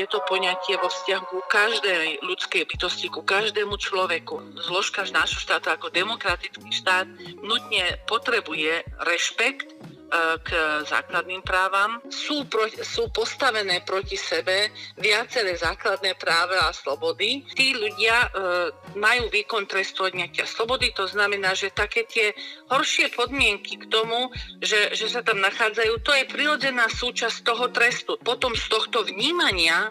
je to poňatie vo vzťahu ku každej ľudskej bytosti, ku každému človeku. Zložka nášho štátu ako demokratický štát nutne potrebuje rešpekt k základným právam. Sú, pro, sú postavené proti sebe viaceré základné práva a slobody. Tí ľudia e, majú výkon trestu odňatia slobody, to znamená, že také tie horšie podmienky k tomu, že, že sa tam nachádzajú, to je prirodzená súčasť toho trestu. Potom z tohto vnímania e,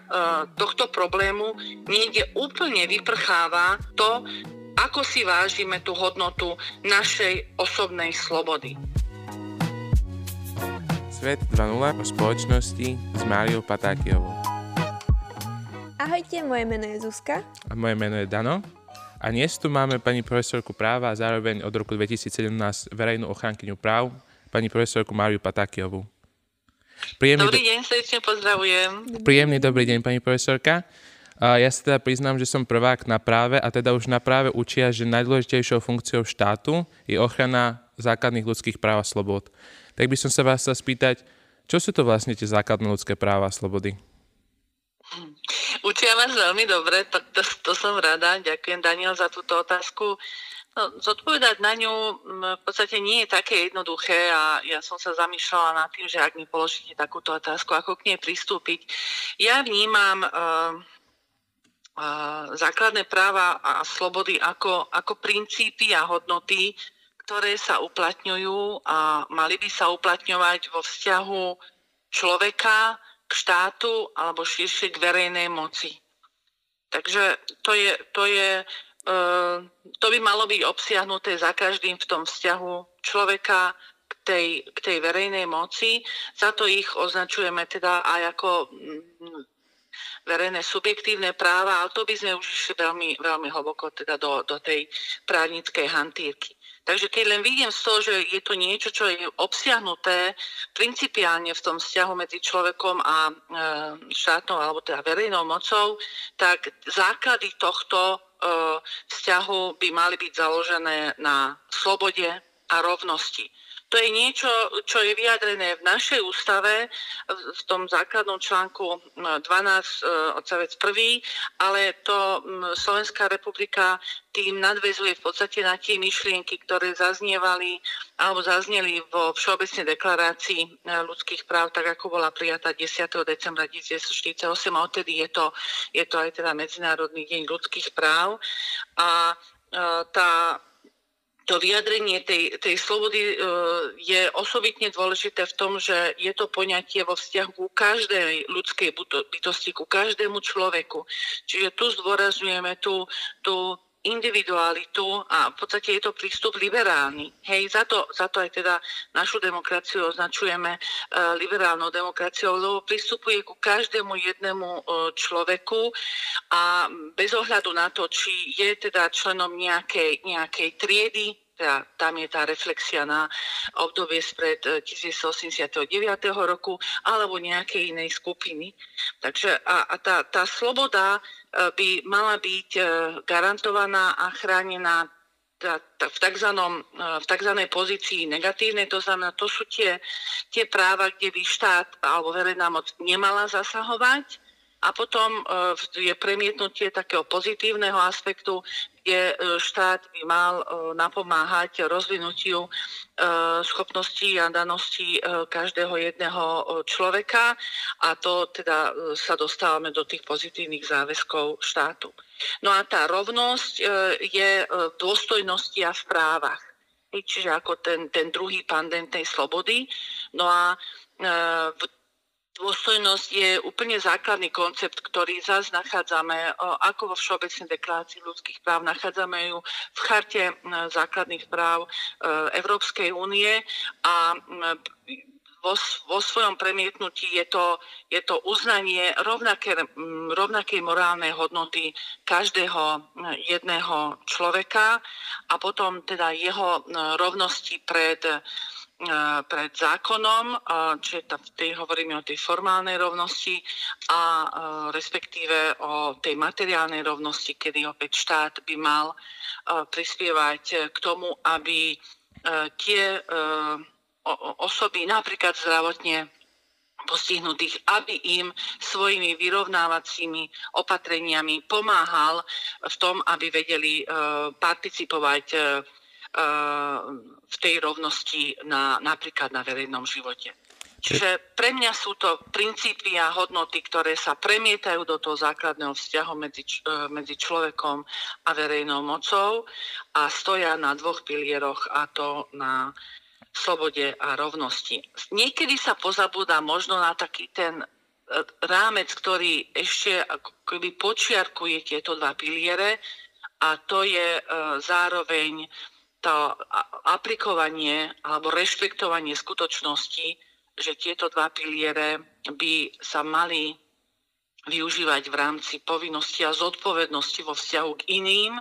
tohto problému niekde úplne vyprcháva to, ako si vážime tú hodnotu našej osobnej slobody. Svet 2.0 o spoločnosti s Máriou Patákiovou. Ahojte, moje meno je Zuzka. A moje meno je Dano. A dnes tu máme pani profesorku práva a zároveň od roku 2017 verejnú ochránkyňu práv, pani profesorku Máriu Patákiovú. Príjemný dobrý do... deň, srdečne pozdravujem. Príjemný dobrý deň, pani profesorka. Ja sa teda priznám, že som prvák na práve a teda už na práve učia, že najdôležitejšou funkciou štátu je ochrana základných ľudských práv a slobod tak by som sa vás chcel spýtať, čo sú to vlastne tie základné ľudské práva a slobody? Učia vás veľmi dobre, to, to, to som rada. Ďakujem Daniel za túto otázku. No, zodpovedať na ňu v podstate nie je také jednoduché a ja som sa zamýšľala nad tým, že ak mi položíte takúto otázku, ako k nej pristúpiť. Ja vnímam uh, uh, základné práva a slobody ako, ako princípy a hodnoty, ktoré sa uplatňujú a mali by sa uplatňovať vo vzťahu človeka k štátu alebo širšie k verejnej moci. Takže to je, to je e, to by malo byť obsiahnuté za každým v tom vzťahu človeka k tej, k tej verejnej moci. Za to ich označujeme teda aj ako mm, verejné subjektívne práva, ale to by sme už išli veľmi, veľmi hlboko teda do, do tej právnickej hantírky. Takže keď len vidím z toho, že je to niečo, čo je obsiahnuté principiálne v tom vzťahu medzi človekom a e, štátnou alebo teda verejnou mocou, tak základy tohto e, vzťahu by mali byť založené na slobode a rovnosti. To je niečo, čo je vyjadrené v našej ústave, v tom základnom článku 12 e, odsavec 1, ale to Slovenská republika tým nadvezuje v podstate na tie myšlienky, ktoré zaznievali alebo zazneli vo Všeobecnej deklarácii e, ľudských práv, tak ako bola prijatá 10. decembra 1948 a odtedy je to, je to aj teda Medzinárodný deň ľudských práv. A e, tá to vyjadrenie tej, tej slobody e, je osobitne dôležité v tom, že je to poňatie vo vzťahu ku každej ľudskej bytosti, ku každému človeku. Čiže tu zdôrazňujeme tú, tú individualitu a v podstate je to prístup liberálny. Hej, za to, za to aj teda našu demokraciu označujeme e, liberálnou demokraciou, lebo pristupuje ku každému jednému e, človeku a bez ohľadu na to, či je teda členom nejakej, nejakej triedy, teda tam je tá reflexia na obdobie spred 1989 e, roku alebo nejakej inej skupiny. Takže a, a tá, tá sloboda E, by mala byť e, garantovaná a chránená v tzv. V tzv. pozícii negatívnej, to znamená, to sú tie, tie práva, kde by štát alebo verejná moc nemala zasahovať a potom je premietnutie takého pozitívneho aspektu, kde štát by mal napomáhať rozvinutiu schopností a daností každého jedného človeka a to teda sa dostávame do tých pozitívnych záväzkov štátu. No a tá rovnosť je v dôstojnosti a v právach. Čiže ako ten, ten druhý pandent tej slobody. No a v Dôstojnosť je úplne základný koncept, ktorý zase nachádzame ako vo Všeobecnej deklarácii ľudských práv, nachádzame ju v charte základných práv e, Európskej únie a vo, vo svojom premietnutí je to, je to uznanie rovnaké, rovnakej morálnej hodnoty každého jedného človeka a potom teda jeho rovnosti pred pred zákonom, čiže vtedy hovoríme o tej formálnej rovnosti a respektíve o tej materiálnej rovnosti, kedy opäť štát by mal prispievať k tomu, aby tie osoby napríklad zdravotne postihnutých, aby im svojimi vyrovnávacími opatreniami pomáhal v tom, aby vedeli participovať v tej rovnosti na, napríklad na verejnom živote. Čiže pre mňa sú to princípy a hodnoty, ktoré sa premietajú do toho základného vzťahu medzi, e, medzi človekom a verejnou mocou a stoja na dvoch pilieroch a to na slobode a rovnosti. Niekedy sa pozabúda možno na taký ten e, rámec, ktorý ešte akoby počiarkuje tieto dva piliere a to je e, zároveň to aplikovanie alebo rešpektovanie skutočnosti, že tieto dva piliere by sa mali využívať v rámci povinnosti a zodpovednosti vo vzťahu k iným,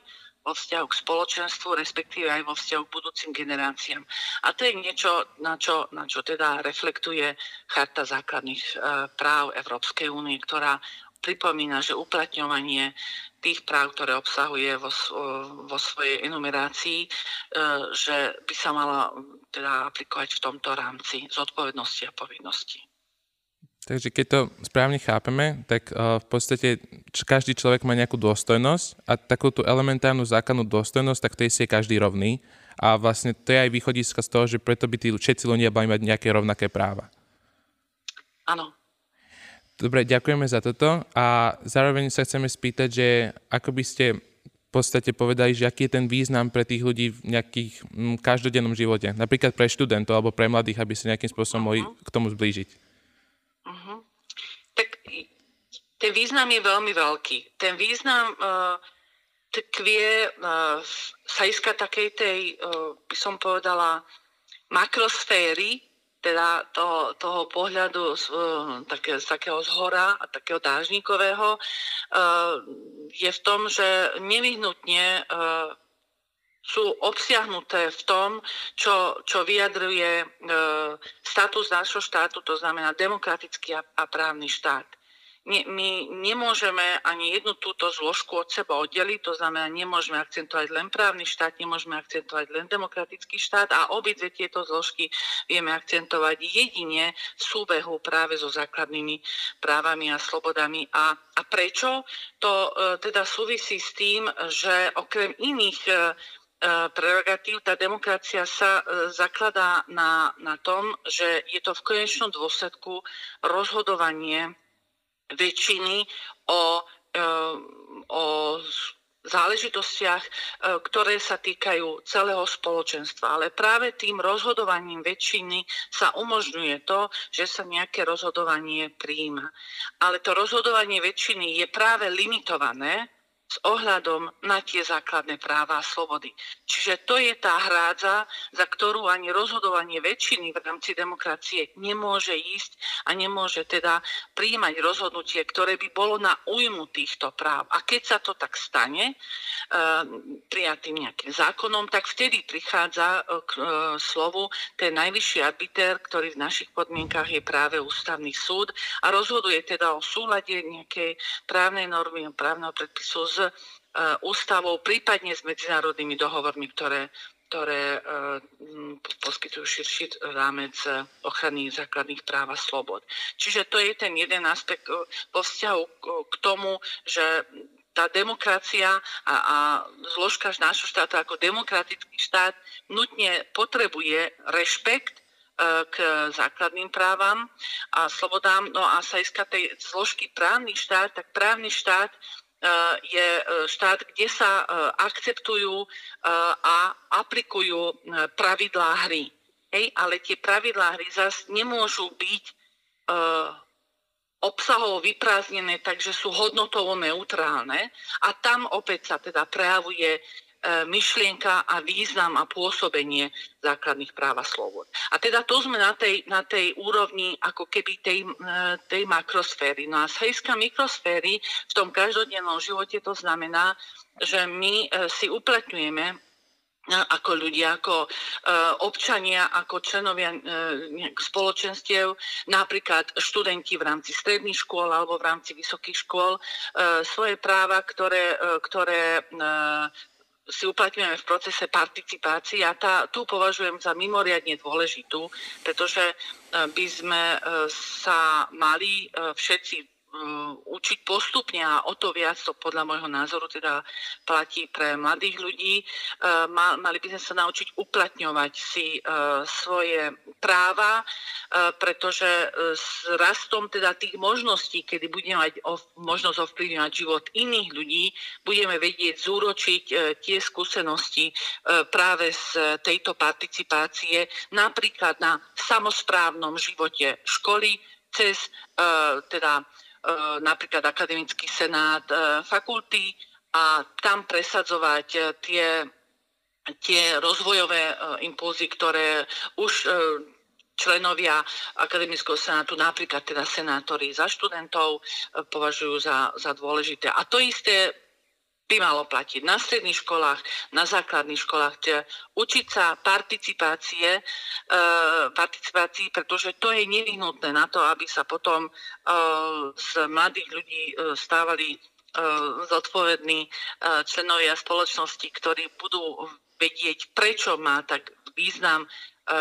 vo vzťahu k spoločenstvu, respektíve aj vo vzťahu k budúcim generáciám. A to je niečo, na čo, na čo teda reflektuje Charta základných e, práv Európskej únie, ktorá pripomína, že uplatňovanie tých práv, ktoré obsahuje vo, vo svojej enumerácii, e, že by sa mala teda aplikovať v tomto rámci zodpovednosti a povinnosti. Takže keď to správne chápeme, tak uh, v podstate každý človek má nejakú dôstojnosť a takú tú elementárnu základnú dôstojnosť, tak tej si je každý rovný. A vlastne to je aj východiska z toho, že preto by tí všetci ľudia mali mať nejaké rovnaké práva. Áno, Dobre, ďakujeme za toto a zároveň sa chceme spýtať, že ako by ste v podstate povedali, že aký je ten význam pre tých ľudí v nejakých m, každodennom živote, napríklad pre študentov alebo pre mladých, aby sa nejakým spôsobom mohli uh-huh. k tomu zblížiť. Uh-huh. Tak ten význam je veľmi veľký. Ten význam uh, tkvie uh, sa iska takej tej, uh, by som povedala, makrosféry, teda toho, toho pohľadu z, také, z takého zhora a takého dážnikového e, je v tom, že nevyhnutne e, sú obsiahnuté v tom, čo, čo vyjadruje status nášho štátu, to znamená demokratický a, a právny štát ne, my nemôžeme ani jednu túto zložku od seba oddeliť, to znamená, nemôžeme akcentovať len právny štát, nemôžeme akcentovať len demokratický štát a obidve tieto zložky vieme akcentovať jedine v súbehu práve so základnými právami a slobodami. A, a prečo? To e, teda súvisí s tým, že okrem iných e, e prerogatív, tá demokracia sa e, zakladá na, na tom, že je to v konečnom dôsledku rozhodovanie väčšiny o, e, o záležitostiach, e, ktoré sa týkajú celého spoločenstva. Ale práve tým rozhodovaním väčšiny sa umožňuje to, že sa nejaké rozhodovanie príjma. Ale to rozhodovanie väčšiny je práve limitované s ohľadom na tie základné práva a slobody. Čiže to je tá hrádza, za ktorú ani rozhodovanie väčšiny v rámci demokracie nemôže ísť a nemôže teda príjmať rozhodnutie, ktoré by bolo na újmu týchto práv. A keď sa to tak stane, e, prijatým nejakým zákonom, tak vtedy prichádza e, k e, slovu ten najvyšší arbiter, ktorý v našich podmienkach je práve ústavný súd a rozhoduje teda o súlade nejakej právnej normy, právneho predpisu s E, ústavou, prípadne s medzinárodnými dohovormi, ktoré, ktoré e, poskytujú širší rámec ochrany základných práv a slobod. Čiže to je ten jeden aspekt e, vo vzťahu k tomu, že tá demokracia a, a zložka nášho štátu ako demokratický štát nutne potrebuje rešpekt k základným právam a slobodám. No a sa iska tej zložky právny štát, tak právny štát je eh, štát, kde sa eh, akceptujú a aplikujú pravidlá hry. Hej, ale tie pravidlá hry zase nemôžu byť obsahovo vyprázdnené, takže sú hodnotovo neutrálne a tam opäť sa teda prejavuje E, myšlienka a význam a pôsobenie základných práv a slobod. A teda to sme na tej, na tej úrovni ako keby tej, e, tej makrosféry. No a z hľadiska mikrosféry v tom každodennom živote to znamená, že my e, si uplatňujeme ako ľudia, ako občania, ako členovia spoločenstiev, napríklad študenti v rámci stredných škôl alebo v rámci vysokých škôl, svoje práva, ktoré, ktoré si uplatňujeme v procese participácie a tá, tu považujem za mimoriadne dôležitú, pretože by sme sa mali všetci Mm, učiť postupne a o to viac to podľa môjho názoru teda platí pre mladých ľudí. E, mali by sme sa naučiť uplatňovať si e, svoje práva, pretože s rastom teda tých možností, kedy budeme mať možnosť ovplyvňovať život iných ľudí, budeme vedieť zúročiť tie skúsenosti práve z tejto participácie, napríklad na samosprávnom živote školy, cez teda napríklad akademický senát e, fakulty a tam presadzovať e, tie, tie rozvojové impulzy, ktoré už členovia akademického senátu, napríklad teda senátori za študentov, považujú za, za dôležité. A to isté by malo platiť na stredných školách, na základných školách, čiže učiť sa participácie, e, participácii, pretože to je nevyhnutné na to, aby sa potom e, z mladých ľudí e, stávali e, zodpovední e, členovia spoločnosti, ktorí budú vedieť, prečo má tak význam e,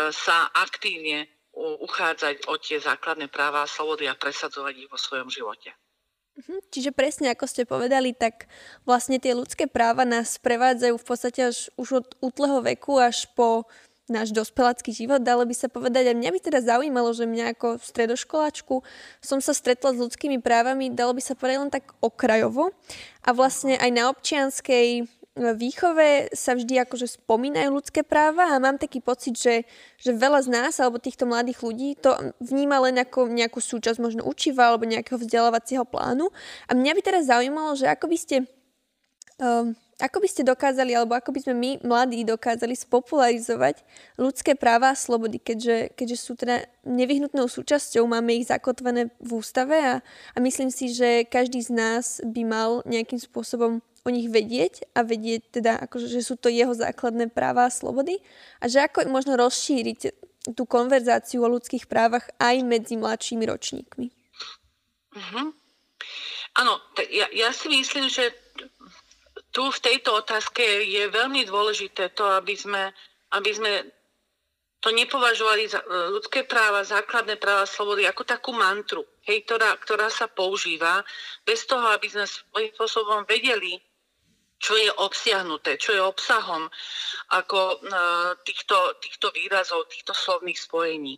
sa aktívne uchádzať o tie základné práva a slobody a presadzovať ich vo svojom živote. Mhm, čiže presne ako ste povedali, tak vlastne tie ľudské práva nás prevádzajú v podstate až už od útleho veku až po náš dospelácky život, dalo by sa povedať. A mňa by teda zaujímalo, že mňa ako stredoškoláčku som sa stretla s ľudskými právami, dalo by sa povedať len tak okrajovo. A vlastne aj na občianskej výchove sa vždy akože spomínajú ľudské práva a mám taký pocit, že, že veľa z nás alebo týchto mladých ľudí to vníma len ako nejakú súčasť možno učiva alebo nejakého vzdelávacieho plánu. A mňa by teraz zaujímalo, že ako by ste um, ako by ste dokázali, alebo ako by sme my, mladí, dokázali spopularizovať ľudské práva a slobody, keďže, keďže sú teda nevyhnutnou súčasťou, máme ich zakotvené v ústave a, a myslím si, že každý z nás by mal nejakým spôsobom o nich vedieť a vedieť teda, akože, že sú to jeho základné práva a slobody a že ako možno rozšíriť tú konverzáciu o ľudských právach aj medzi mladšími ročníkmi. Mm-hmm. Áno, ja, ja si myslím, že tu v tejto otázke je veľmi dôležité to, aby sme, aby sme to nepovažovali za e, ľudské práva, základné práva, slobody ako takú mantru, hej, ktorá, ktorá sa používa bez toho, aby sme svojím spôsobom vedeli, čo je obsiahnuté, čo je obsahom ako uh, týchto, týchto výrazov, týchto slovných spojení.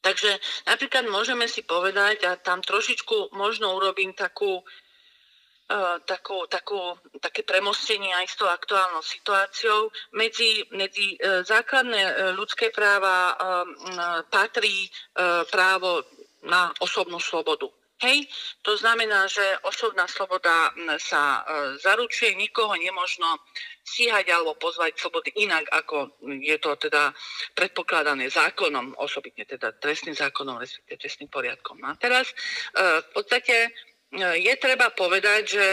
Takže napríklad môžeme si povedať, a tam trošičku možno urobím takú, uh, takú, takú, také premostenie aj s tou aktuálnou situáciou. Medzi, medzi uh, základné ľudské práva patrí právo na osobnú slobodu. Hej, to znamená, že osobná sloboda sa e, zaručuje, nikoho nemožno stíhať alebo pozvať slobody inak, ako je to teda predpokladané zákonom, osobitne teda trestným zákonom, respektíve trestným poriadkom. A teraz e, v podstate e, je treba povedať, že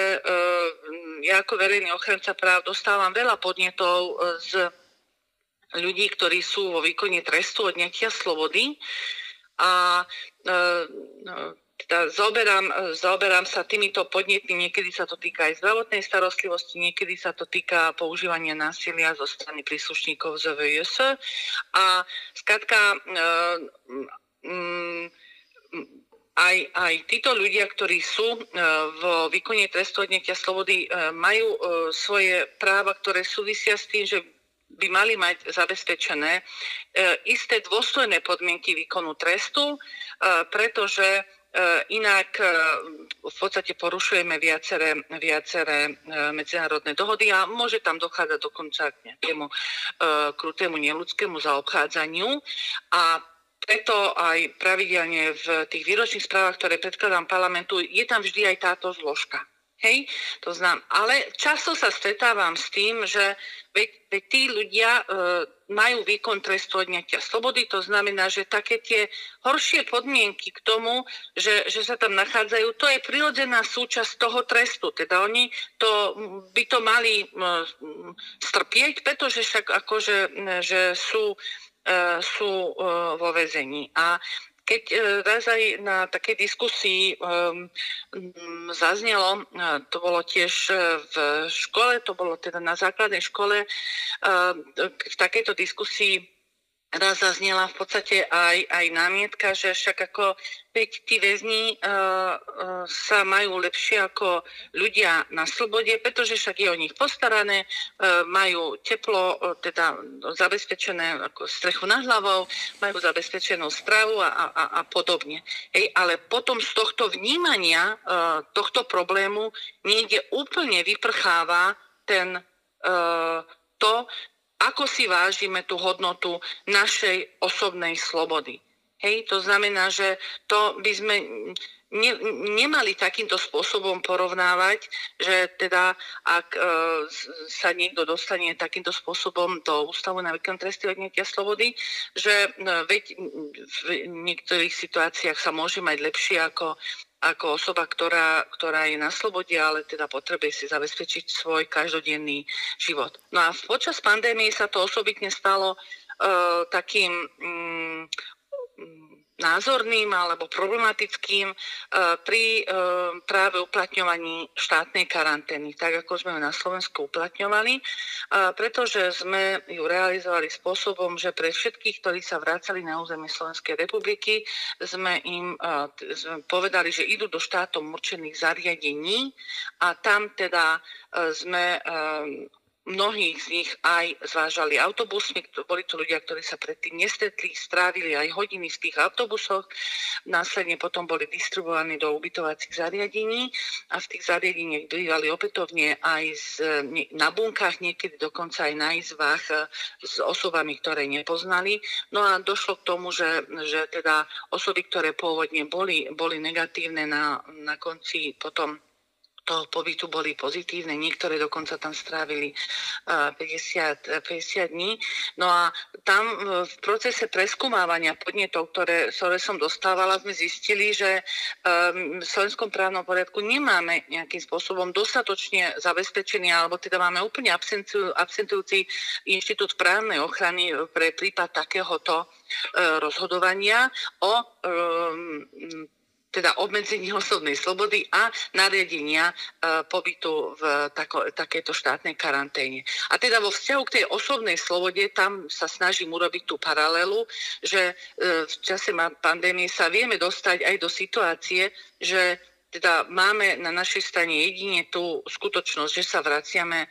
ja ako verejný ochranca práv dostávam veľa podnetov z ľudí, ktorí sú vo výkone trestu odňatia slobody a teda zaoberám, zaoberám sa týmito podnetmi, niekedy sa to týka aj zdravotnej starostlivosti, niekedy sa to týka používania násilia zo strany príslušníkov ZVS. A skratka, um, aj, aj títo ľudia, ktorí sú uh, v výkone trestu odnetia slobody, majú svoje práva, ktoré súvisia s tým, že by mali mať zabezpečené isté dôstojné podmienky výkonu trestu, pretože E, inak e, v podstate porušujeme viaceré, viaceré e, medzinárodné dohody a môže tam dochádzať dokonca k nejakému krutému neludskému zaobchádzaniu a preto aj pravidelne v tých výročných správach, ktoré predkladám parlamentu, je tam vždy aj táto zložka. Hej, to znam. Ale často sa stretávam s tým, že veď, veď tí ľudia e, majú výkon trestu odňatia slobody, to znamená, že také tie horšie podmienky k tomu, že, že sa tam nachádzajú, to je prirodzená súčasť toho trestu. Teda oni to, by to mali e, strpieť, pretože však akože, že sú, e, sú e, vo väzení. A keď e, raz aj na takej diskusii um, zaznelo, to bolo tiež v škole, to bolo teda na základnej škole, v takejto diskusii raz zaznela v podstate aj, aj námietka, že však ako veď tí väzni uh, uh, sa majú lepšie ako ľudia na slobode, pretože však je o nich postarané, uh, majú teplo, uh, teda zabezpečené ako strechu nad hlavou, majú zabezpečenú stravu a, a, a podobne. Hej, ale potom z tohto vnímania uh, tohto problému niekde úplne vyprcháva ten, uh, to, ako si vážime tú hodnotu našej osobnej slobody. Hej, to znamená, že to by sme ne, nemali takýmto spôsobom porovnávať, že teda ak e, sa niekto dostane takýmto spôsobom do ústavu na výkon tresty odnietia slobody, že e, veď v niektorých situáciách sa môže mať lepšie ako ako osoba, ktorá, ktorá je na slobode, ale teda potrebuje si zabezpečiť svoj každodenný život. No a počas pandémie sa to osobitne stalo uh, takým um, názorným alebo problematickým uh, pri uh, práve uplatňovaní štátnej karantény, tak ako sme ju na Slovensku uplatňovali, uh, pretože sme ju realizovali spôsobom, že pre všetkých, ktorí sa vracali na územie Slovenskej republiky, sme im povedali, že idú do štátom určených zariadení a tam teda sme mnohých z nich aj zvážali autobusmi. Boli to ľudia, ktorí sa predtým nestretli, strávili aj hodiny v tých autobusoch. Následne potom boli distribuovaní do ubytovacích zariadení a v tých zariadeniach bývali opätovne aj z, na bunkách, niekedy dokonca aj na izbách e, s osobami, ktoré nepoznali. No a došlo k tomu, že, že teda osoby, ktoré pôvodne boli, boli negatívne na, na konci potom toho pobytu boli pozitívne, niektoré dokonca tam strávili 50, 50 dní. No a tam v procese preskúmávania podnetov, ktoré, som dostávala, sme zistili, že v slovenskom právnom poriadku nemáme nejakým spôsobom dostatočne zabezpečený, alebo teda máme úplne absentujúci inštitút právnej ochrany pre prípad takéhoto e, rozhodovania o teda obmedzenie osobnej slobody a nariadenia e, pobytu v tako, takéto štátnej karanténe. A teda vo vzťahu k tej osobnej slobode tam sa snažím urobiť tú paralelu, že e, v čase pandémie sa vieme dostať aj do situácie, že teda máme na našej strane jedine tú skutočnosť, že sa vraciame e,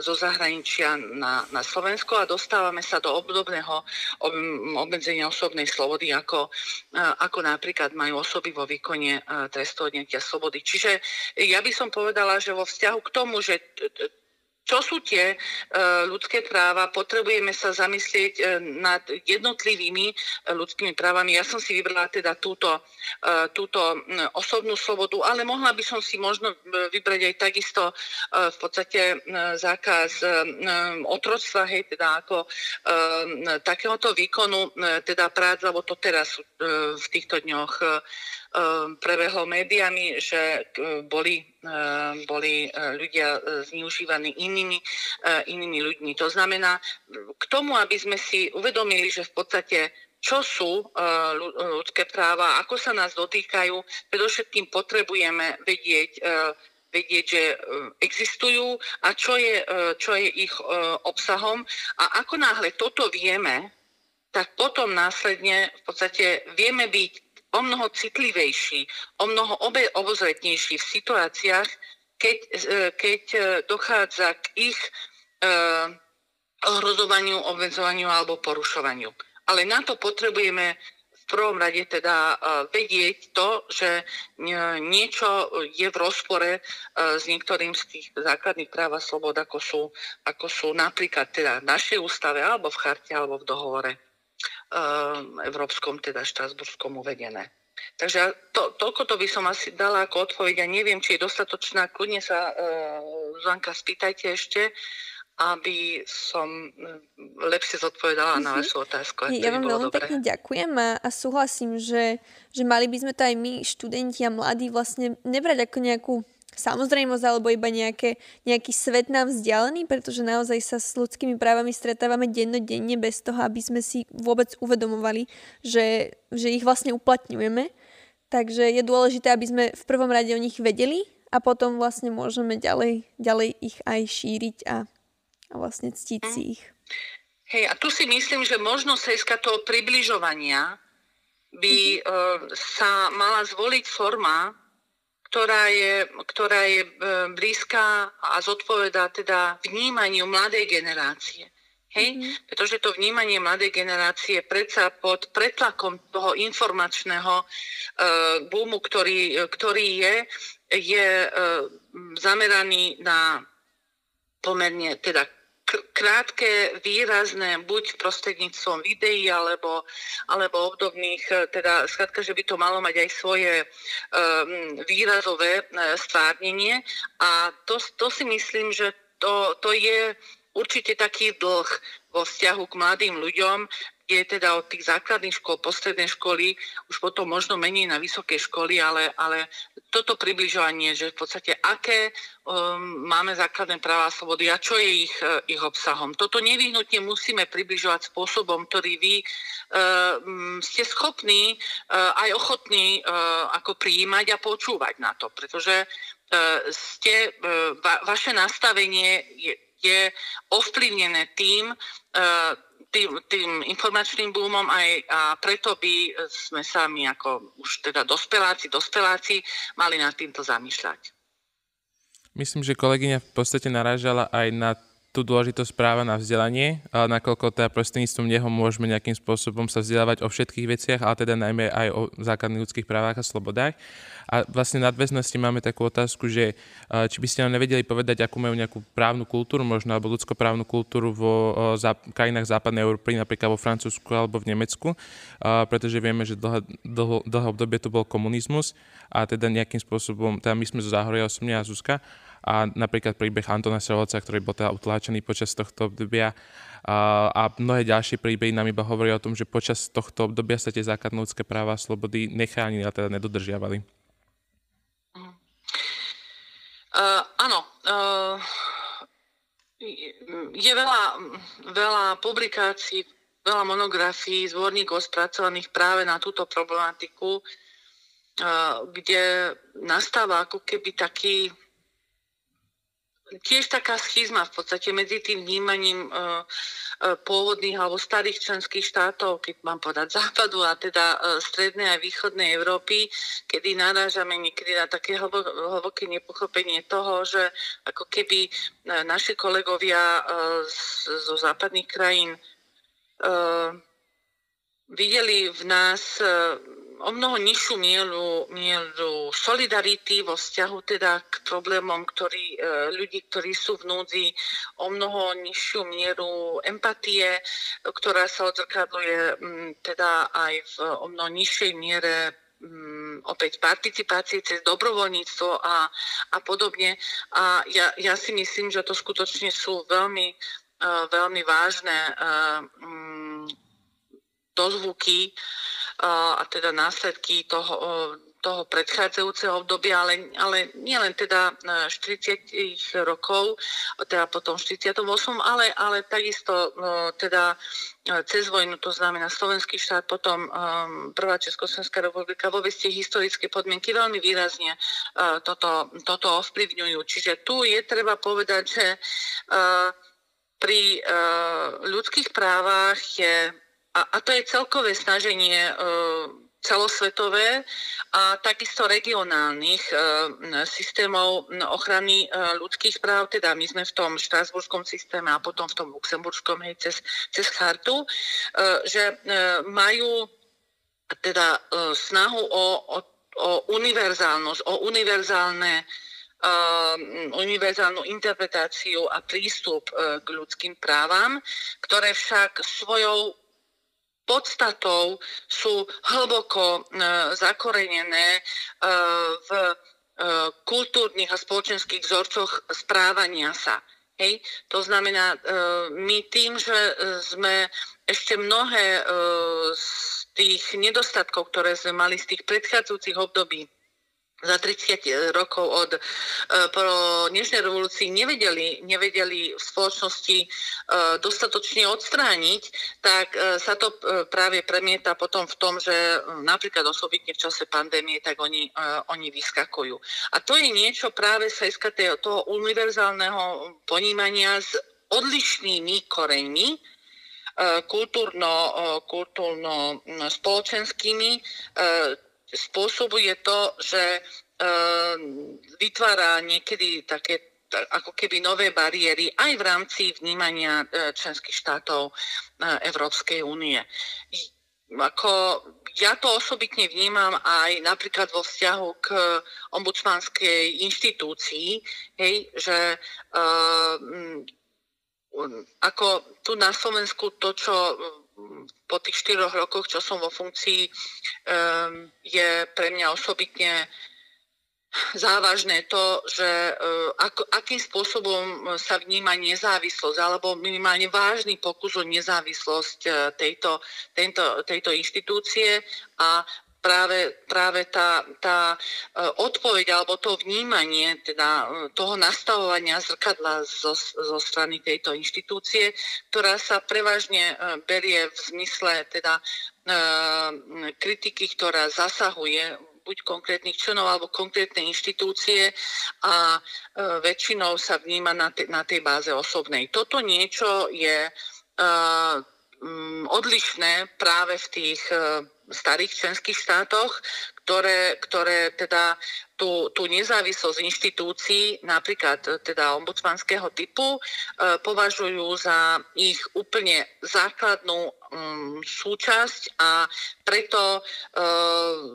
zo zahraničia na, na Slovensko a dostávame sa do obdobného ob, obmedzenia osobnej slobody, ako, e, ako napríklad majú osoby vo výkone e, trestu odnetia slobody. Čiže ja by som povedala, že vo vzťahu k tomu, že t, t, čo sú tie uh, ľudské práva, potrebujeme sa zamyslieť uh, nad jednotlivými uh, ľudskými právami. Ja som si vybrala teda túto, túto osobnú slobodu, ale mohla by som si možno vybrať aj takisto v podstate zákaz otroctva, hej, teda ako takéhoto výkonu, teda prác, lebo to teraz v týchto dňoch prebehlo médiami, že e, boli, e, boli e, ľudia zneužívaní inými, inými ľuďmi. To znamená, k tomu, aby sme si uvedomili, že v podstate čo sú ľudské práva, ako sa nás dotýkajú, predovšetkým potrebujeme vedieť, vedieť, že existujú a čo je, čo je ich obsahom. A ako náhle toto vieme, tak potom následne v podstate vieme byť o mnoho citlivejší, o mnoho obe, obozretnejší v situáciách, keď, e, keď e, dochádza k ich uh, ohrozovaniu, obmedzovaniu alebo porušovaniu. Ale na to potrebujeme v prvom rade teda vedieť to, že niečo je v rozpore s niektorým z tých základných práv a slobod, ako sú, ako sú napríklad teda v našej ústave, alebo v charte, alebo v dohovore európskom, teda štrasburskom uvedené. Takže to, toľko to by som asi dala ako odpoveď a neviem, či je dostatočná. Kľudne sa, uh, Zuzanka, spýtajte ešte, aby som lepšie zodpovedala mm-hmm. na mhm. vašu otázku. Ja vám veľmi pekne ďakujem a, a súhlasím, že, že mali by sme to aj my, študenti a mladí, vlastne nebrať ako nejakú samozrejmosť alebo iba nejaké, nejaký svet nám vzdialený, pretože naozaj sa s ľudskými právami stretávame dennodenne bez toho, aby sme si vôbec uvedomovali, že, že ich vlastne uplatňujeme. Takže je dôležité, aby sme v prvom rade o nich vedeli a potom vlastne môžeme ďalej, ďalej ich aj šíriť a, a vlastne ctiť si ich. Hej, a tu si myslím, že možno sejska toho približovania by mm-hmm. uh, sa mala zvoliť forma, ktorá je, ktorá je uh, blízka a zodpovedá teda vnímaniu mladej generácie. Hej? Mm-hmm. Pretože to vnímanie mladej generácie predsa pod pretlakom toho informačného uh, boomu, ktorý, ktorý je, je uh, zameraný na pomerne teda krátke, výrazné, buď prostredníctvom videí alebo, alebo obdobných, e, teda skrátka, že by to malo mať aj svoje um, výrazové uh, stvárnenie. A to, to si myslím, že to, to je určite taký dlh vo vzťahu k mladým ľuďom, je teda od tých základných škôl, postrednej školy, už potom možno menej na vysoké školy, ale, ale toto približovanie, že v podstate aké um, máme základné práva a slobody a čo je ich, uh, ich obsahom. Toto nevyhnutne musíme približovať spôsobom, ktorý vy uh, ste schopní uh, aj ochotní uh, ako prijímať a počúvať na to, pretože uh, ste, uh, va, vaše nastavenie je, je ovplyvnené tým, uh, tým, tým informačným boomom aj a preto by sme sa my ako už teda dospeláci, dospeláci mali nad týmto zamýšľať. Myslím, že kolegyňa v podstate narážala aj na tú dôležitosť práva na vzdelanie, nakoľko teda prostredníctvom neho môžeme nejakým spôsobom sa vzdelávať o všetkých veciach, ale teda najmä aj o základných ľudských právach a slobodách. A vlastne nadväznosti máme takú otázku, že či by ste nám nevedeli povedať, akú majú nejakú právnu kultúru, možno alebo ľudskoprávnu kultúru vo zá, krajinách západnej Európy, napríklad vo Francúzsku alebo v Nemecku, pretože vieme, že dlhé, dlho, dlhé obdobie tu bol komunizmus a teda nejakým spôsobom, teda my sme zo Záhoria osobne a Zuzka, a napríklad príbeh Antona Srelca, ktorý bol teda utláčený počas tohto obdobia a, a mnohé ďalšie príbehy nám iba hovoria o tom, že počas tohto obdobia sa tie základné ľudské práva a slobody nechránili a teda nedodržiavali. Uh, áno, uh, je veľa, veľa publikácií, veľa monografií, zvorníkov spracovaných práve na túto problematiku, uh, kde nastáva ako keby taký tiež taká schizma v podstate medzi tým vnímaním uh, uh, pôvodných alebo starých členských štátov, keď mám povedať západu a teda uh, strednej a východnej Európy, kedy narážame niekedy na také hlboké nepochopenie toho, že ako keby naši kolegovia zo západných krajín videli v nás o mnoho nižšiu mieru, mieru solidarity vo vzťahu teda k problémom ktorý, e, ľudí, ktorí sú v núdzi, o mnoho nižšiu mieru empatie, ktorá sa odzrkadluje teda aj v o mnoho nižšej miere um, opäť participácie cez dobrovoľníctvo a, a podobne. A ja, ja si myslím, že to skutočne sú veľmi, uh, veľmi vážne uh, dozvuky, a teda následky toho, toho predchádzajúceho obdobia, ale, ale nielen teda 40 rokov, teda potom 48, ale, ale takisto teda cez vojnu, to znamená Slovenský štát, potom prvá Československá republika, vôbec tie historické podmienky veľmi výrazne toto, toto ovplyvňujú. Čiže tu je treba povedať, že pri ľudských právach je a, a to je celkové snaženie e, celosvetové a takisto regionálnych e, systémov ochrany e, ľudských práv, teda my sme v tom štrasburskom systéme a potom v tom luxemburskom, hej, cez, cez chartu, že majú teda snahu o, o, o univerzálnosť, o univerzálne univerzálnu interpretáciu a prístup k ľudským právam, ktoré však svojou podstatou sú hlboko e, zakorenené e, v e, kultúrnych a spoločenských vzorcoch správania sa. Hej? To znamená, my tým, že sme ešte mnohé z tých nedostatkov, ktoré sme mali z tých predchádzajúcich období, za 30 rokov od e, po dnešnej revolúcii nevedeli, nevedeli v spoločnosti e, dostatočne odstrániť, tak e, sa to práve premieta potom v tom, že napríklad osobitne v čase pandémie, tak oni, oni vyskakujú. A to je niečo práve sa toho univerzálneho ponímania s odlišnými koreňmi, kultúrno, kultúrno spoločenskými, spôsobuje to, že ehm, vytvára niekedy také ako keby nové bariéry aj v rámci vnímania e, členských štátov e, Európskej únie. Ako, ja to osobitne vnímam aj napríklad vo vzťahu k ombudsmanskej inštitúcii, hej, že uh, ako tu na Slovensku to, čo po tých štyroch rokoch, čo som vo funkcii, je pre mňa osobitne závažné to, že uh, ako, akým spôsobom sa vníma nezávislosť, alebo minimálne vážny pokus o nezávislosť uh, tejto, tejto, tejto inštitúcie. A práve, práve tá, tá e, odpoveď alebo to vnímanie teda e, toho nastavovania zrkadla zo, zo strany tejto inštitúcie, ktorá sa prevažne e, berie v zmysle teda kritiky, ktorá zasahuje buď konkrétnych členov alebo konkrétne inštitúcie a väčšinou sa vníma na, te, na tej báze osobnej. Toto niečo je odlišné práve v tých starých členských štátoch, ktoré, ktoré teda tú, tú nezávislosť inštitúcií, napríklad teda ombudsmanského typu, e, považujú za ich úplne základnú um, súčasť a preto e,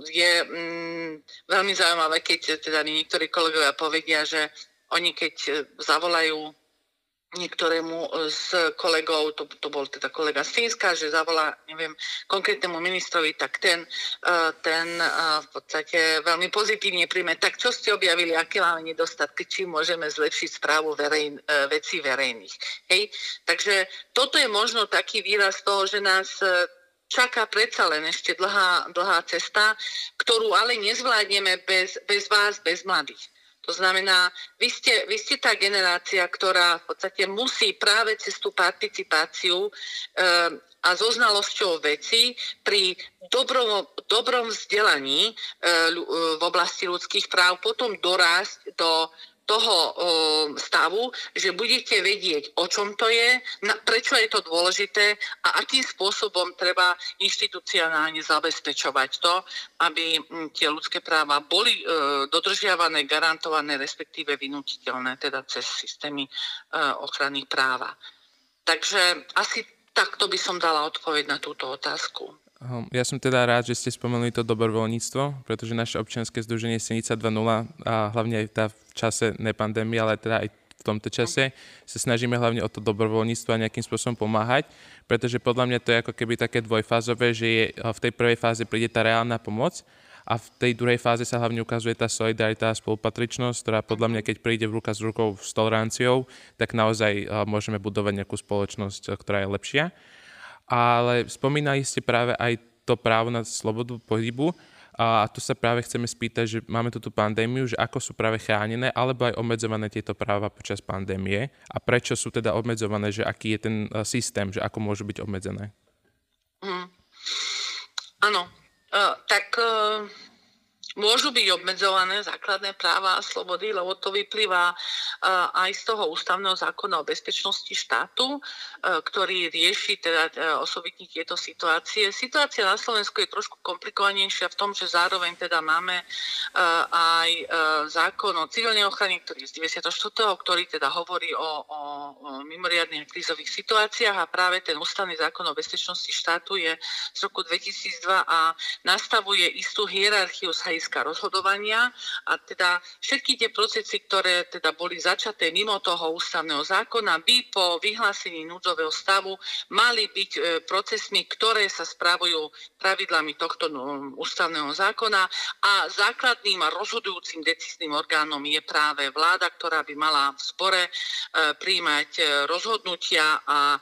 je um, veľmi zaujímavé, keď teda niektorí kolegovia povedia, že oni keď zavolajú niektorému e, z kolegov, to, to bol teda kolega z Fínska, že zavolá, neviem, konkrétnemu ministrovi, tak ten, e, ten e, v podstate veľmi pozitívne príjme, tak čo ste objavili, aké máme nedostatky, či môžeme zlepšiť správu verejn, vecí verejných. Hej? Takže toto je možno taký výraz toho, že nás čaká predsa len ešte dlhá, dlhá cesta, ktorú ale nezvládneme bez, bez vás, bez mladých. To znamená, vy ste, vy ste tá generácia, ktorá v podstate musí práve cez tú participáciu e, a so znalosťou veci pri dobrom, dobrom vzdelaní e, v oblasti ľudských práv potom dorásť do toho stavu, že budete vedieť, o čom to je, prečo je to dôležité a akým spôsobom treba inštitucionálne zabezpečovať to, aby tie ľudské práva boli e, dodržiavané, garantované, respektíve vynutiteľné, teda cez systémy e, ochrany práva. Takže asi takto by som dala odpoveď na túto otázku. Ja som teda rád, že ste spomenuli to dobrovoľníctvo, pretože naše občianske združenie Senica 2.0 a hlavne aj tá v čase nepandémie, ale teda aj v tomto čase sa snažíme hlavne o to dobrovoľníctvo a nejakým spôsobom pomáhať, pretože podľa mňa to je ako keby také dvojfázové, že je, v tej prvej fáze príde tá reálna pomoc a v tej druhej fáze sa hlavne ukazuje tá solidarita a spolupatričnosť, ktorá podľa mňa, keď príde v ruka s rukou s toleranciou, tak naozaj môžeme budovať nejakú spoločnosť, ktorá je lepšia ale spomínali ste práve aj to právo na slobodu pohybu a tu sa práve chceme spýtať, že máme tu tú pandémiu, že ako sú práve chránené alebo aj obmedzované tieto práva počas pandémie a prečo sú teda obmedzované, že aký je ten e, systém, že ako môžu byť obmedzené? Mm. Uh, tak uh, môžu byť obmedzované základné práva a slobody, lebo to vyplýva aj z toho ústavného zákona o bezpečnosti štátu, ktorý rieši teda e, osobitne tieto situácie. Situácia na Slovensku je trošku komplikovanejšia v tom, že zároveň teda máme aj e, zákon o civilnej ochrane, ktorý je z 94., ktorý teda hovorí o, o mimoriadných krízových situáciách a práve ten ústavný zákon o bezpečnosti štátu je z roku 2002 a nastavuje istú hierarchiu z hľadiska rozhodovania a teda všetky tie procesy, ktoré teda boli začaté mimo toho ústavného zákona, by po vyhlásení núdzového stavu mali byť e, procesmi, ktoré sa správujú pravidlami tohto no, ústavného zákona a základným a rozhodujúcim decízným orgánom je práve vláda, ktorá by mala v spore e, príjmať e, rozhodnutia a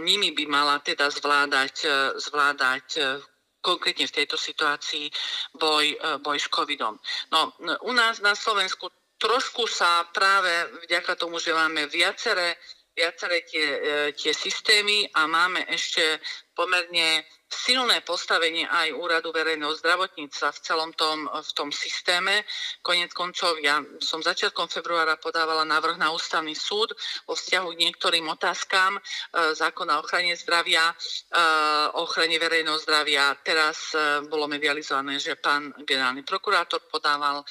nimi by mala teda zvládať, zvládať konkrétne v tejto situácii boj, boj s covidom. No, u nás na Slovensku trošku sa práve vďaka tomu, že máme viaceré, viaceré tie, tie systémy a máme ešte pomerne silné postavenie aj úradu verejného zdravotníctva v celom tom, v tom systéme. Konec koncov, ja som začiatkom februára podávala návrh na ústavný súd vo vzťahu k niektorým otázkám e, zákona o ochrane zdravia, e, o ochrane verejného zdravia. Teraz e, bolo medializované, že pán generálny prokurátor podával e,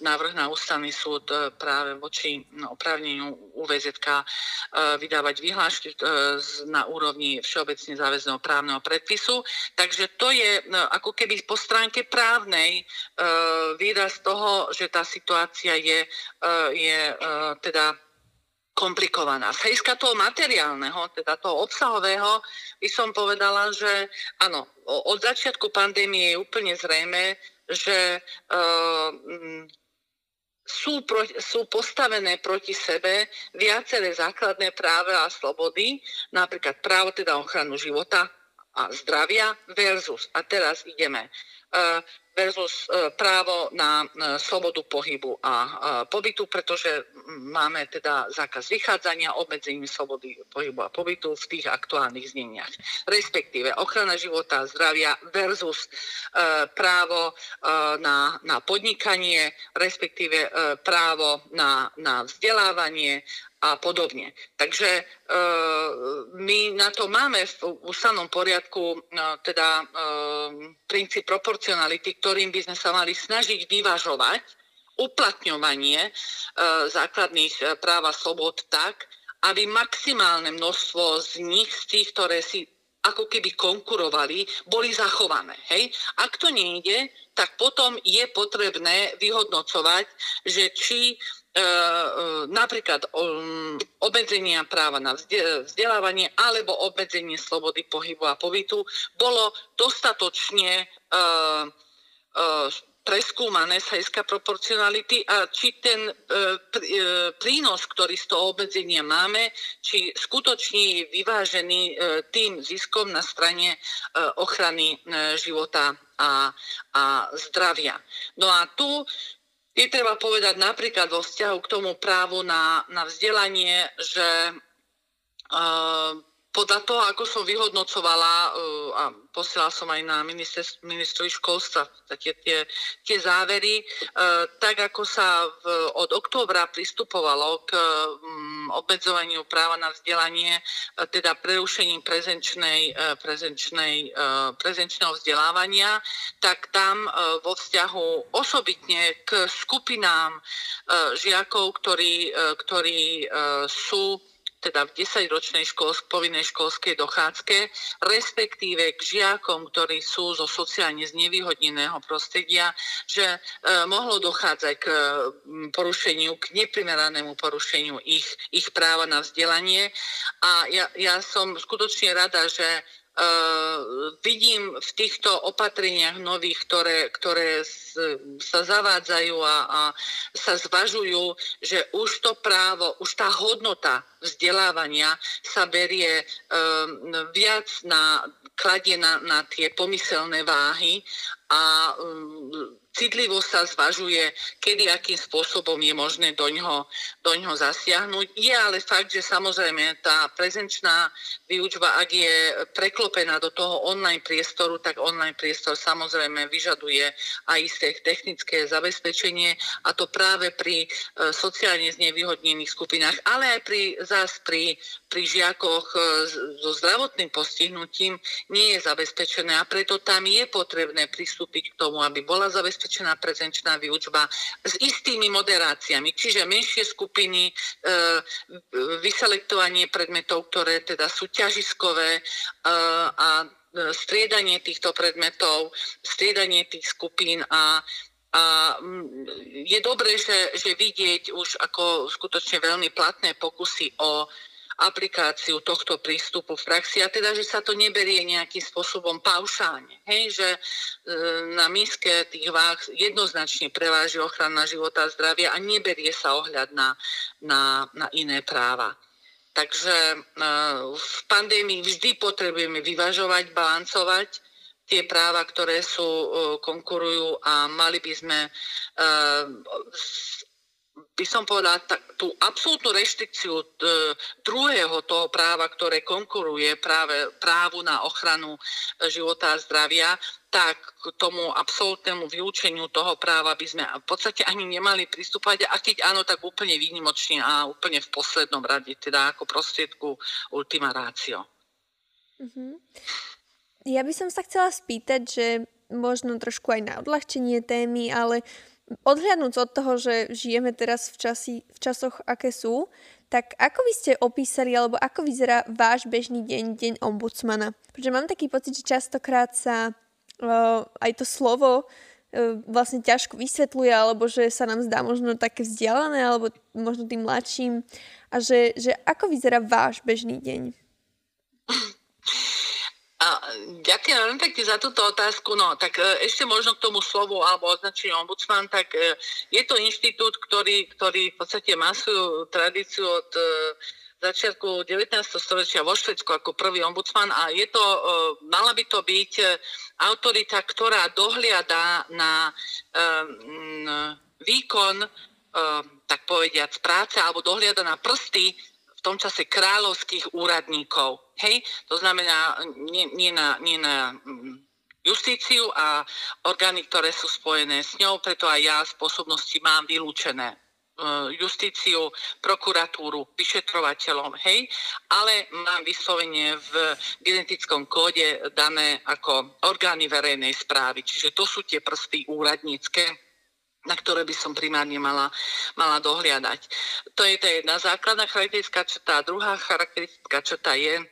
návrh na ústavný súd e, práve voči no, oprávneniu UVZK e, vydávať výhlášky e, na úrovni všeobecne záväzného právneho predpisu času. Takže to je no, ako keby po stránke právnej e, výraz toho, že tá situácia je, e, je e, teda komplikovaná. Z hľadiska toho materiálneho, teda toho obsahového, by som povedala, že áno, od začiatku pandémie je úplne zrejme, že uh, sú, pro, sú postavené proti sebe viaceré základné práva a slobody, napríklad právo teda ochranu života, a zdravia versus, a teraz ideme, e, versus e, právo na e, slobodu pohybu a pobytu, pretože máme teda zákaz vychádzania, obmedzenie slobody pohybu a pobytu v tých aktuálnych zneniach. Respektíve ochrana života a zdravia versus právo na, na podnikanie, respektíve právo na, na vzdelávanie a podobne. Takže e, my na to máme v ústavnom poriadku e, teda e, princíp proporcionality, ktorým by sme sa mali snažiť vyvažovať uplatňovanie e, základných e, práv a slobod tak, aby maximálne množstvo z nich, z tých, ktoré si ako keby konkurovali, boli zachované. Hej? Ak to nejde, tak potom je potrebné vyhodnocovať, že či napríklad um, obmedzenia práva na vzdelávanie alebo obmedzenie slobody pohybu a pobytu bolo dostatočne e, preskúmané z hľadiska proporcionality a či ten prínos, ktorý z toho obmedzenia máme, či skutočne je vyvážený tým ziskom na strane ochrany života a, a zdravia. No a tu je treba povedať napríklad vo vzťahu k tomu právu na, na vzdelanie, že uh, podľa toho, ako som vyhodnocovala uh, a posielala som aj na ministrovi školstva tie, tie, tie závery, uh, tak ako sa v, od októbra pristupovalo k um, obmedzovaniu práva na vzdelanie, uh, teda prerušením prezenčnej, prezenčnej, prezenčného vzdelávania, tak tam vo vzťahu osobitne k skupinám žiakov, ktorí, ktorí sú teda v 10-ročnej školsk- povinnej školskej dochádzke, respektíve k žiakom, ktorí sú zo sociálne znevýhodneného prostredia, že e, mohlo dochádzať k porušeniu, k neprimeranému porušeniu ich, ich práva na vzdelanie. A ja, ja som skutočne rada, že vidím v týchto opatreniach nových, ktoré, ktoré sa zavádzajú a, a sa zvažujú, že už to právo, už tá hodnota vzdelávania sa berie um, viac na, kladie na, na tie pomyselné váhy a um, citlivo sa zvažuje, kedy akým spôsobom je možné do ňoho, do ňoho zasiahnuť. Je ale fakt, že samozrejme tá prezenčná výučba, ak je preklopená do toho online priestoru, tak online priestor samozrejme vyžaduje aj isté technické zabezpečenie a to práve pri e, sociálne znevýhodnených skupinách, ale aj pri, zás pri, pri žiakoch e, so zdravotným postihnutím nie je zabezpečené a preto tam je potrebné pristúpiť k tomu, aby bola zabezpečená prezenčná výučba s istými moderáciami, čiže menšie skupiny, e, vyselektovanie predmetov, ktoré teda sú ťažiskové e, a striedanie týchto predmetov, striedanie tých skupín a a je dobré, že, že vidieť už ako skutočne veľmi platné pokusy o aplikáciu tohto prístupu v praxi a teda, že sa to neberie nejakým spôsobom paušálne. Hej, že e, na míske tých váh jednoznačne preváži ochrana života a zdravia a neberie sa ohľad na, na, na iné práva. Takže e, v pandémii vždy potrebujeme vyvažovať, balancovať tie práva, ktoré sú, konkurujú a mali by sme by som povedala, tú absolútnu reštrikciu e, druhého toho práva, ktoré konkuruje práve právu na ochranu e, života a zdravia, tak k tomu absolútnemu vylúčeniu toho práva by sme v podstate ani nemali pristúpať a keď áno, tak úplne výnimočne a úplne v poslednom rade, teda ako prostriedku ultima ratio. Uh-huh. Ja by som sa chcela spýtať, že možno trošku aj na odľahčenie témy, ale odhľadnúť od toho, že žijeme teraz v, časi, v časoch, aké sú, tak ako by ste opísali, alebo ako vyzerá váš bežný deň, deň ombudsmana? Pretože mám taký pocit, že častokrát sa uh, aj to slovo uh, vlastne ťažko vysvetľuje, alebo že sa nám zdá možno také vzdialené, alebo možno tým mladším. A že, že ako vyzerá váš bežný deň? A ďakujem veľmi pekne za túto otázku. No, tak e, ešte možno k tomu slovu alebo označeniu ombudsman, tak e, je to inštitút, ktorý, ktorý v podstate má svoju tradíciu od e, začiatku 19. storočia vo Švedsku ako prvý ombudsman a je to, mala by to byť autorita, ktorá dohliada na výkon, tak povediac, práce alebo dohliada na prsty v tom čase kráľovských úradníkov. Hej? To znamená nie, nie na, nie na mm, justíciu a orgány, ktoré sú spojené s ňou, preto aj ja spôsobnosti mám vylúčené e, justíciu, prokuratúru, vyšetrovateľom, hej, ale mám vyslovene v genetickom kóde dané ako orgány verejnej správy. Čiže to sú tie prsty úradnícke, na ktoré by som primárne mala, mala dohliadať. To je tá jedna základná charakteristika črta. Druhá charakteristika črta je,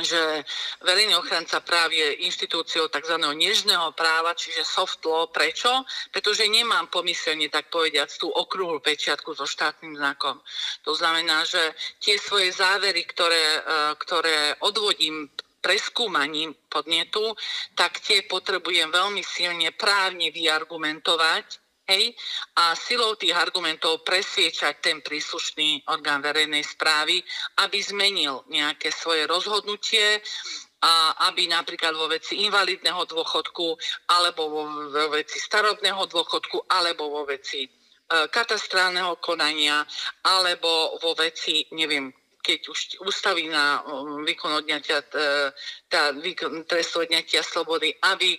že verejný ochranca práv je inštitúciou tzv. nežného práva, čiže soft law. Prečo? Pretože nemám pomyselne, tak povediať, tú okrúhlu pečiatku so štátnym znakom. To znamená, že tie svoje závery, ktoré, e, ktoré odvodím preskúmaním podnetu, tak tie potrebujem veľmi silne právne vyargumentovať Hej? A silou tých argumentov presviečať ten príslušný orgán verejnej správy, aby zmenil nejaké svoje rozhodnutie, a aby napríklad vo veci invalidného dôchodku, alebo vo, vo veci starobného dôchodku, alebo vo veci e, katastrálneho konania, alebo vo veci, neviem, keď už ústavy na um, výkon odňatia, tá výkon trestu odňatia slobody, aby e,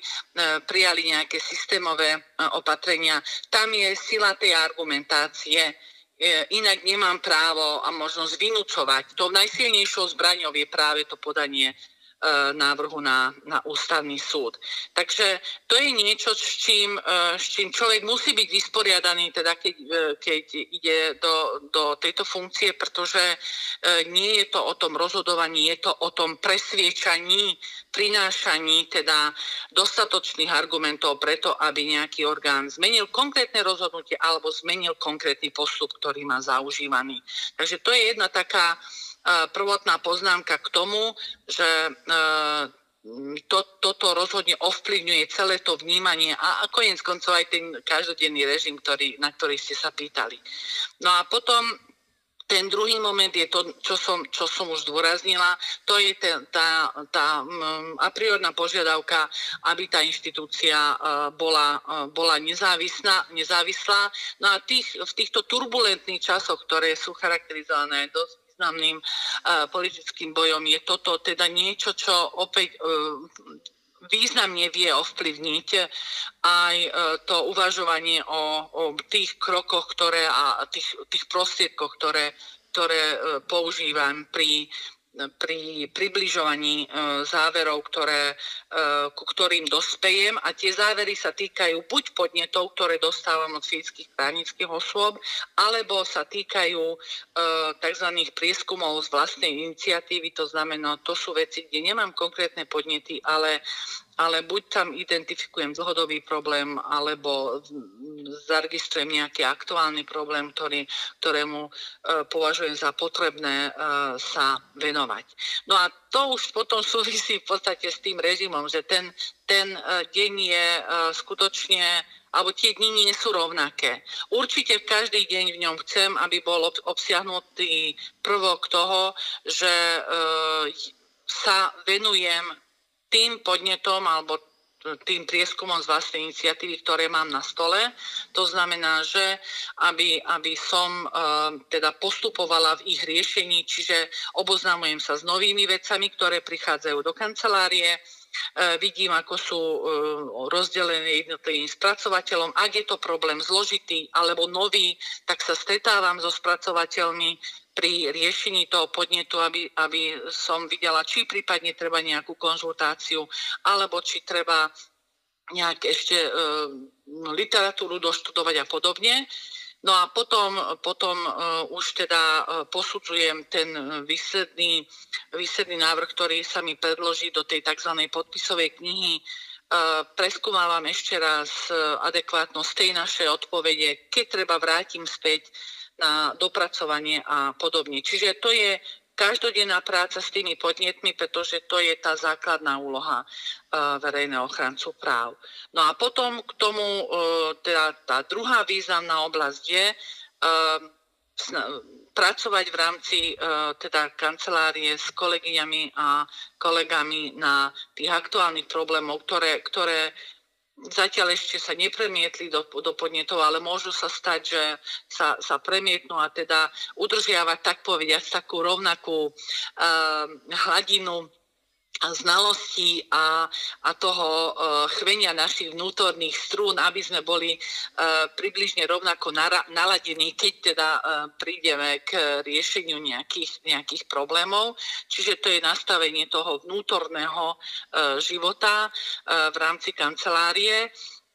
prijali nejaké systémové e, opatrenia. Tam je sila tej argumentácie. E, inak nemám právo a možnosť vynúcovať. To najsilnejšou zbraňou je práve to podanie E, návrhu na, na ústavný súd. Takže to je niečo, s čím, e, s čím človek musí byť vysporiadaný, teda keď, e, keď ide do, do tejto funkcie, pretože nie je to o tom rozhodovaní, je to o tom presviečaní, prinášaní teda dostatočných argumentov preto, aby nejaký orgán zmenil konkrétne rozhodnutie alebo zmenil konkrétny postup, ktorý má zaužívaný. Takže to je jedna taká prvotná poznámka k tomu, že to, toto rozhodne ovplyvňuje celé to vnímanie a, a konec koncov aj ten každodenný režim, ktorý, na ktorý ste sa pýtali. No a potom ten druhý moment je to, čo som, čo som už zdôraznila, to je ten, tá, tá a priorná požiadavka, aby tá inštitúcia bola, bola nezávislá, nezávislá. No a tých, v týchto turbulentných časoch, ktoré sú charakterizované dosť významným uh, politickým bojom. Je toto teda niečo, čo opäť uh, významne vie ovplyvniť aj uh, to uvažovanie o, o tých krokoch ktoré, a tých, tých prostriedkoch, ktoré, ktoré používam pri pri približovaní e, záverov, ktoré, e, ku ktorým dospejem a tie závery sa týkajú buď podnetov, ktoré dostávam od fyzických právnických osôb, alebo sa týkajú e, tzv. prieskumov z vlastnej iniciatívy, to znamená, to sú veci, kde nemám konkrétne podnety, ale ale buď tam identifikujem dlhodobý problém, alebo zaregistrujem nejaký aktuálny problém, ktorý, ktorému e, považujem za potrebné e, sa venovať. No a to už potom súvisí v podstate s tým režimom, že ten, ten e, deň je e, skutočne alebo tie dni nie sú rovnaké. Určite v každý deň v ňom chcem, aby bol obsiahnutý prvok toho, že e, sa venujem tým podnetom alebo tým prieskumom z vlastnej iniciatívy, ktoré mám na stole. To znamená, že aby, aby som teda postupovala v ich riešení, čiže oboznamujem sa s novými vecami, ktoré prichádzajú do kancelárie, vidím, ako sú rozdelené jednotlivým spracovateľom. Ak je to problém zložitý alebo nový, tak sa stretávam so spracovateľmi pri riešení toho podnetu, aby, aby som videla, či prípadne treba nejakú konzultáciu, alebo či treba nejak ešte e, literatúru doštudovať a podobne. No a potom, potom uh, už teda uh, posudzujem ten výsledný, výsledný návrh, ktorý sa mi predloží do tej tzv. podpisovej knihy. Preskúmávam ešte raz adekvátnosť tej našej odpovede, keď treba vrátim späť na dopracovanie a podobne. Čiže to je každodenná práca s tými podnetmi, pretože to je tá základná úloha uh, verejného ochrancu práv. No a potom k tomu uh, teda tá druhá významná oblasť je uh, pracovať v rámci teda kancelárie s kolegyňami a kolegami na tých aktuálnych problémov, ktoré, ktoré zatiaľ ešte sa nepremietli do, do podnetov, ale môžu sa stať, že sa, sa premietnú a teda udržiavať, tak povediať, takú rovnakú uh, hladinu znalostí a, a toho uh, chvenia našich vnútorných strún, aby sme boli uh, približne rovnako naladení, keď teda uh, prídeme k riešeniu nejakých, nejakých problémov. Čiže to je nastavenie toho vnútorného života v rámci kancelárie.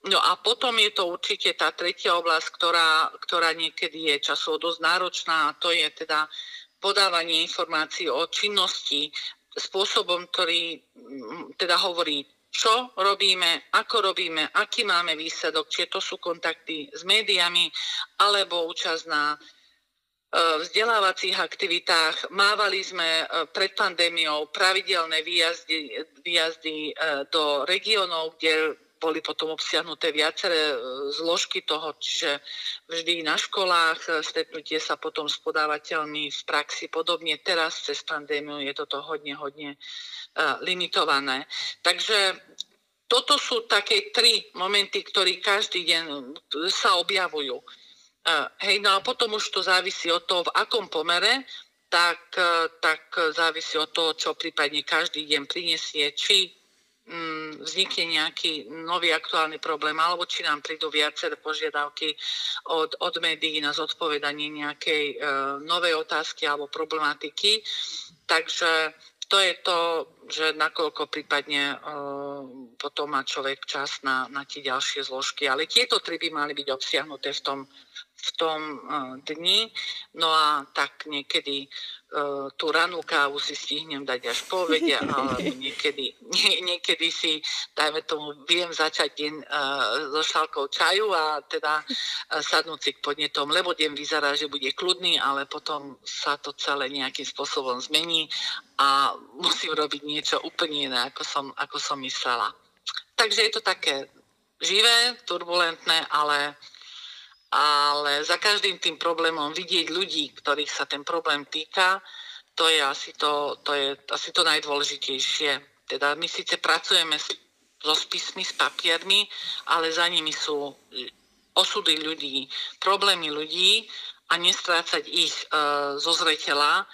No a potom je to určite tá tretia oblasť, ktorá, ktorá niekedy je časovo dosť náročná, a to je teda podávanie informácií o činnosti spôsobom, ktorý mm, teda hovorí, čo robíme, ako robíme, aký máme výsledok, či to sú kontakty s médiami, alebo účasť na e, vzdelávacích aktivitách. Mávali sme e, pred pandémiou pravidelné výjazdy, výjazdy e, do regiónov, kde boli potom obsiahnuté viaceré e, zložky toho, čiže vždy na školách, e, stretnutie sa potom s podávateľmi v praxi podobne. Teraz cez pandémiu je toto hodne, hodne e, limitované. Takže toto sú také tri momenty, ktoré každý deň sa objavujú. Hej, no a potom už to závisí od toho, v akom pomere, tak, tak závisí od toho, čo prípadne každý deň prinesie, či vznikne nejaký nový aktuálny problém, alebo či nám prídu viaceré požiadavky od, od médií na zodpovedanie nejakej e, novej otázky alebo problematiky. Takže to je to, že nakoľko prípadne e, potom má človek čas na, na tie ďalšie zložky. Ale tieto tri by mali byť obsiahnuté v tom, v tom e, dni. No a tak niekedy tú ranú kávu si stihnem dať až po obede, ale niekedy, nie, niekedy si, dajme tomu, viem začať deň uh, so šálkou čaju a teda uh, sadnúť si k podnetom, lebo deň vyzerá, že bude kľudný, ale potom sa to celé nejakým spôsobom zmení a musím robiť niečo úplne iné, ako som, ako som myslela. Takže je to také živé, turbulentné, ale ale za každým tým problémom vidieť ľudí, ktorých sa ten problém týka, to je asi to, to, je asi to najdôležitejšie. Teda my síce pracujeme so spismi, s papiermi, ale za nimi sú osudy ľudí, problémy ľudí a nestrácať ich e, zo zreteľa,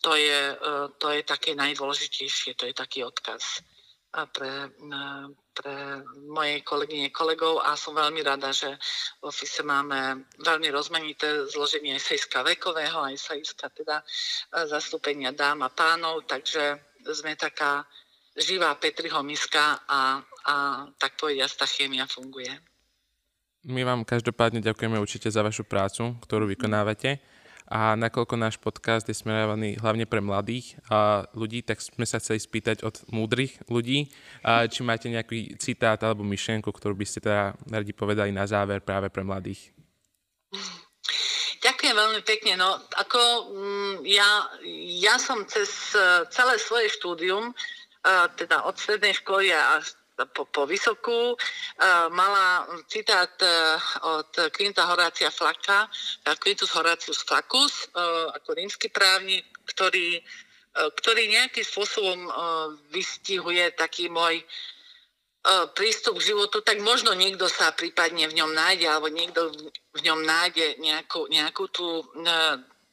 to je, e, to je také najdôležitejšie, to je taký odkaz pre, pre mojej kolegyne kolegov a som veľmi rada, že v ofise máme veľmi rozmanité zloženie aj sejska vekového, aj sejska teda e, zastúpenia dám a pánov, takže sme taká živá Petriho miska a, a tak povediať tá chémia funguje. My vám každopádne ďakujeme určite za vašu prácu, ktorú vykonávate a nakoľko náš podcast je smerovaný hlavne pre mladých a ľudí, tak sme sa chceli spýtať od múdrych ľudí, a či máte nejaký citát alebo myšlienku, ktorú by ste teda radi povedali na záver práve pre mladých. Ďakujem veľmi pekne. No, ako mm, ja, ja som cez e, celé svoje štúdium, e, teda od strednej školy až po, po vysokú. Uh, mala citát uh, od Quinta Horácia Flaka, Quintus Horácius Flaccus, ako rímsky právnik, ktorý, ktorý nejakým spôsobom vystihuje taký môj prístup k životu, tak možno niekto sa prípadne v ňom nájde, alebo niekto v ňom nájde nejakú, nejakú tú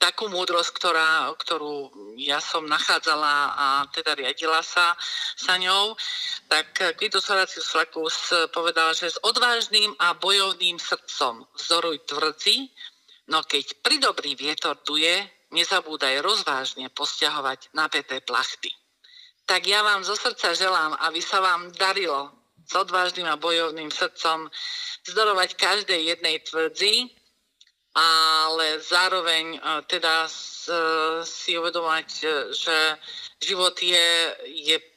takú múdrosť, ktorá, ktorú ja som nachádzala a teda riadila sa, sa ňou, tak Quintus Horatius Flaccus povedal, že s odvážnym a bojovným srdcom vzoruj tvrdzi, no keď pri dobrý vietor duje, nezabúdaj rozvážne posťahovať napäté plachty. Tak ja vám zo srdca želám, aby sa vám darilo s odvážnym a bojovným srdcom zdorovať každej jednej tvrdzi, ale zároveň e, teda si uvedomať, že život je, je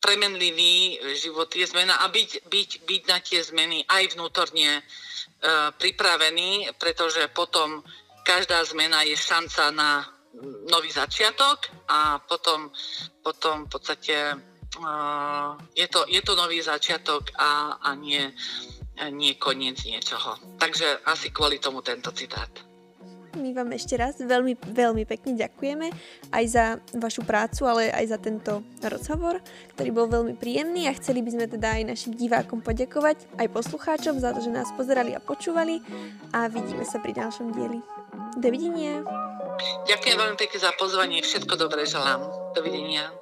premenlivý, život je zmena a byť, byť, byť na tie zmeny aj vnútorne e, pripravený, pretože potom každá zmena je šanca na nový začiatok a potom, potom v podstate je, to, je to nový začiatok a, a nie nie koniec niečoho. Takže asi kvôli tomu tento citát. My vám ešte raz veľmi, veľmi pekne ďakujeme aj za vašu prácu, ale aj za tento rozhovor, ktorý bol veľmi príjemný a chceli by sme teda aj našim divákom poďakovať, aj poslucháčom za to, že nás pozerali a počúvali a vidíme sa pri ďalšom dieli. Dovidenia. Ďakujem veľmi pekne za pozvanie, všetko dobré želám. Dovidenia.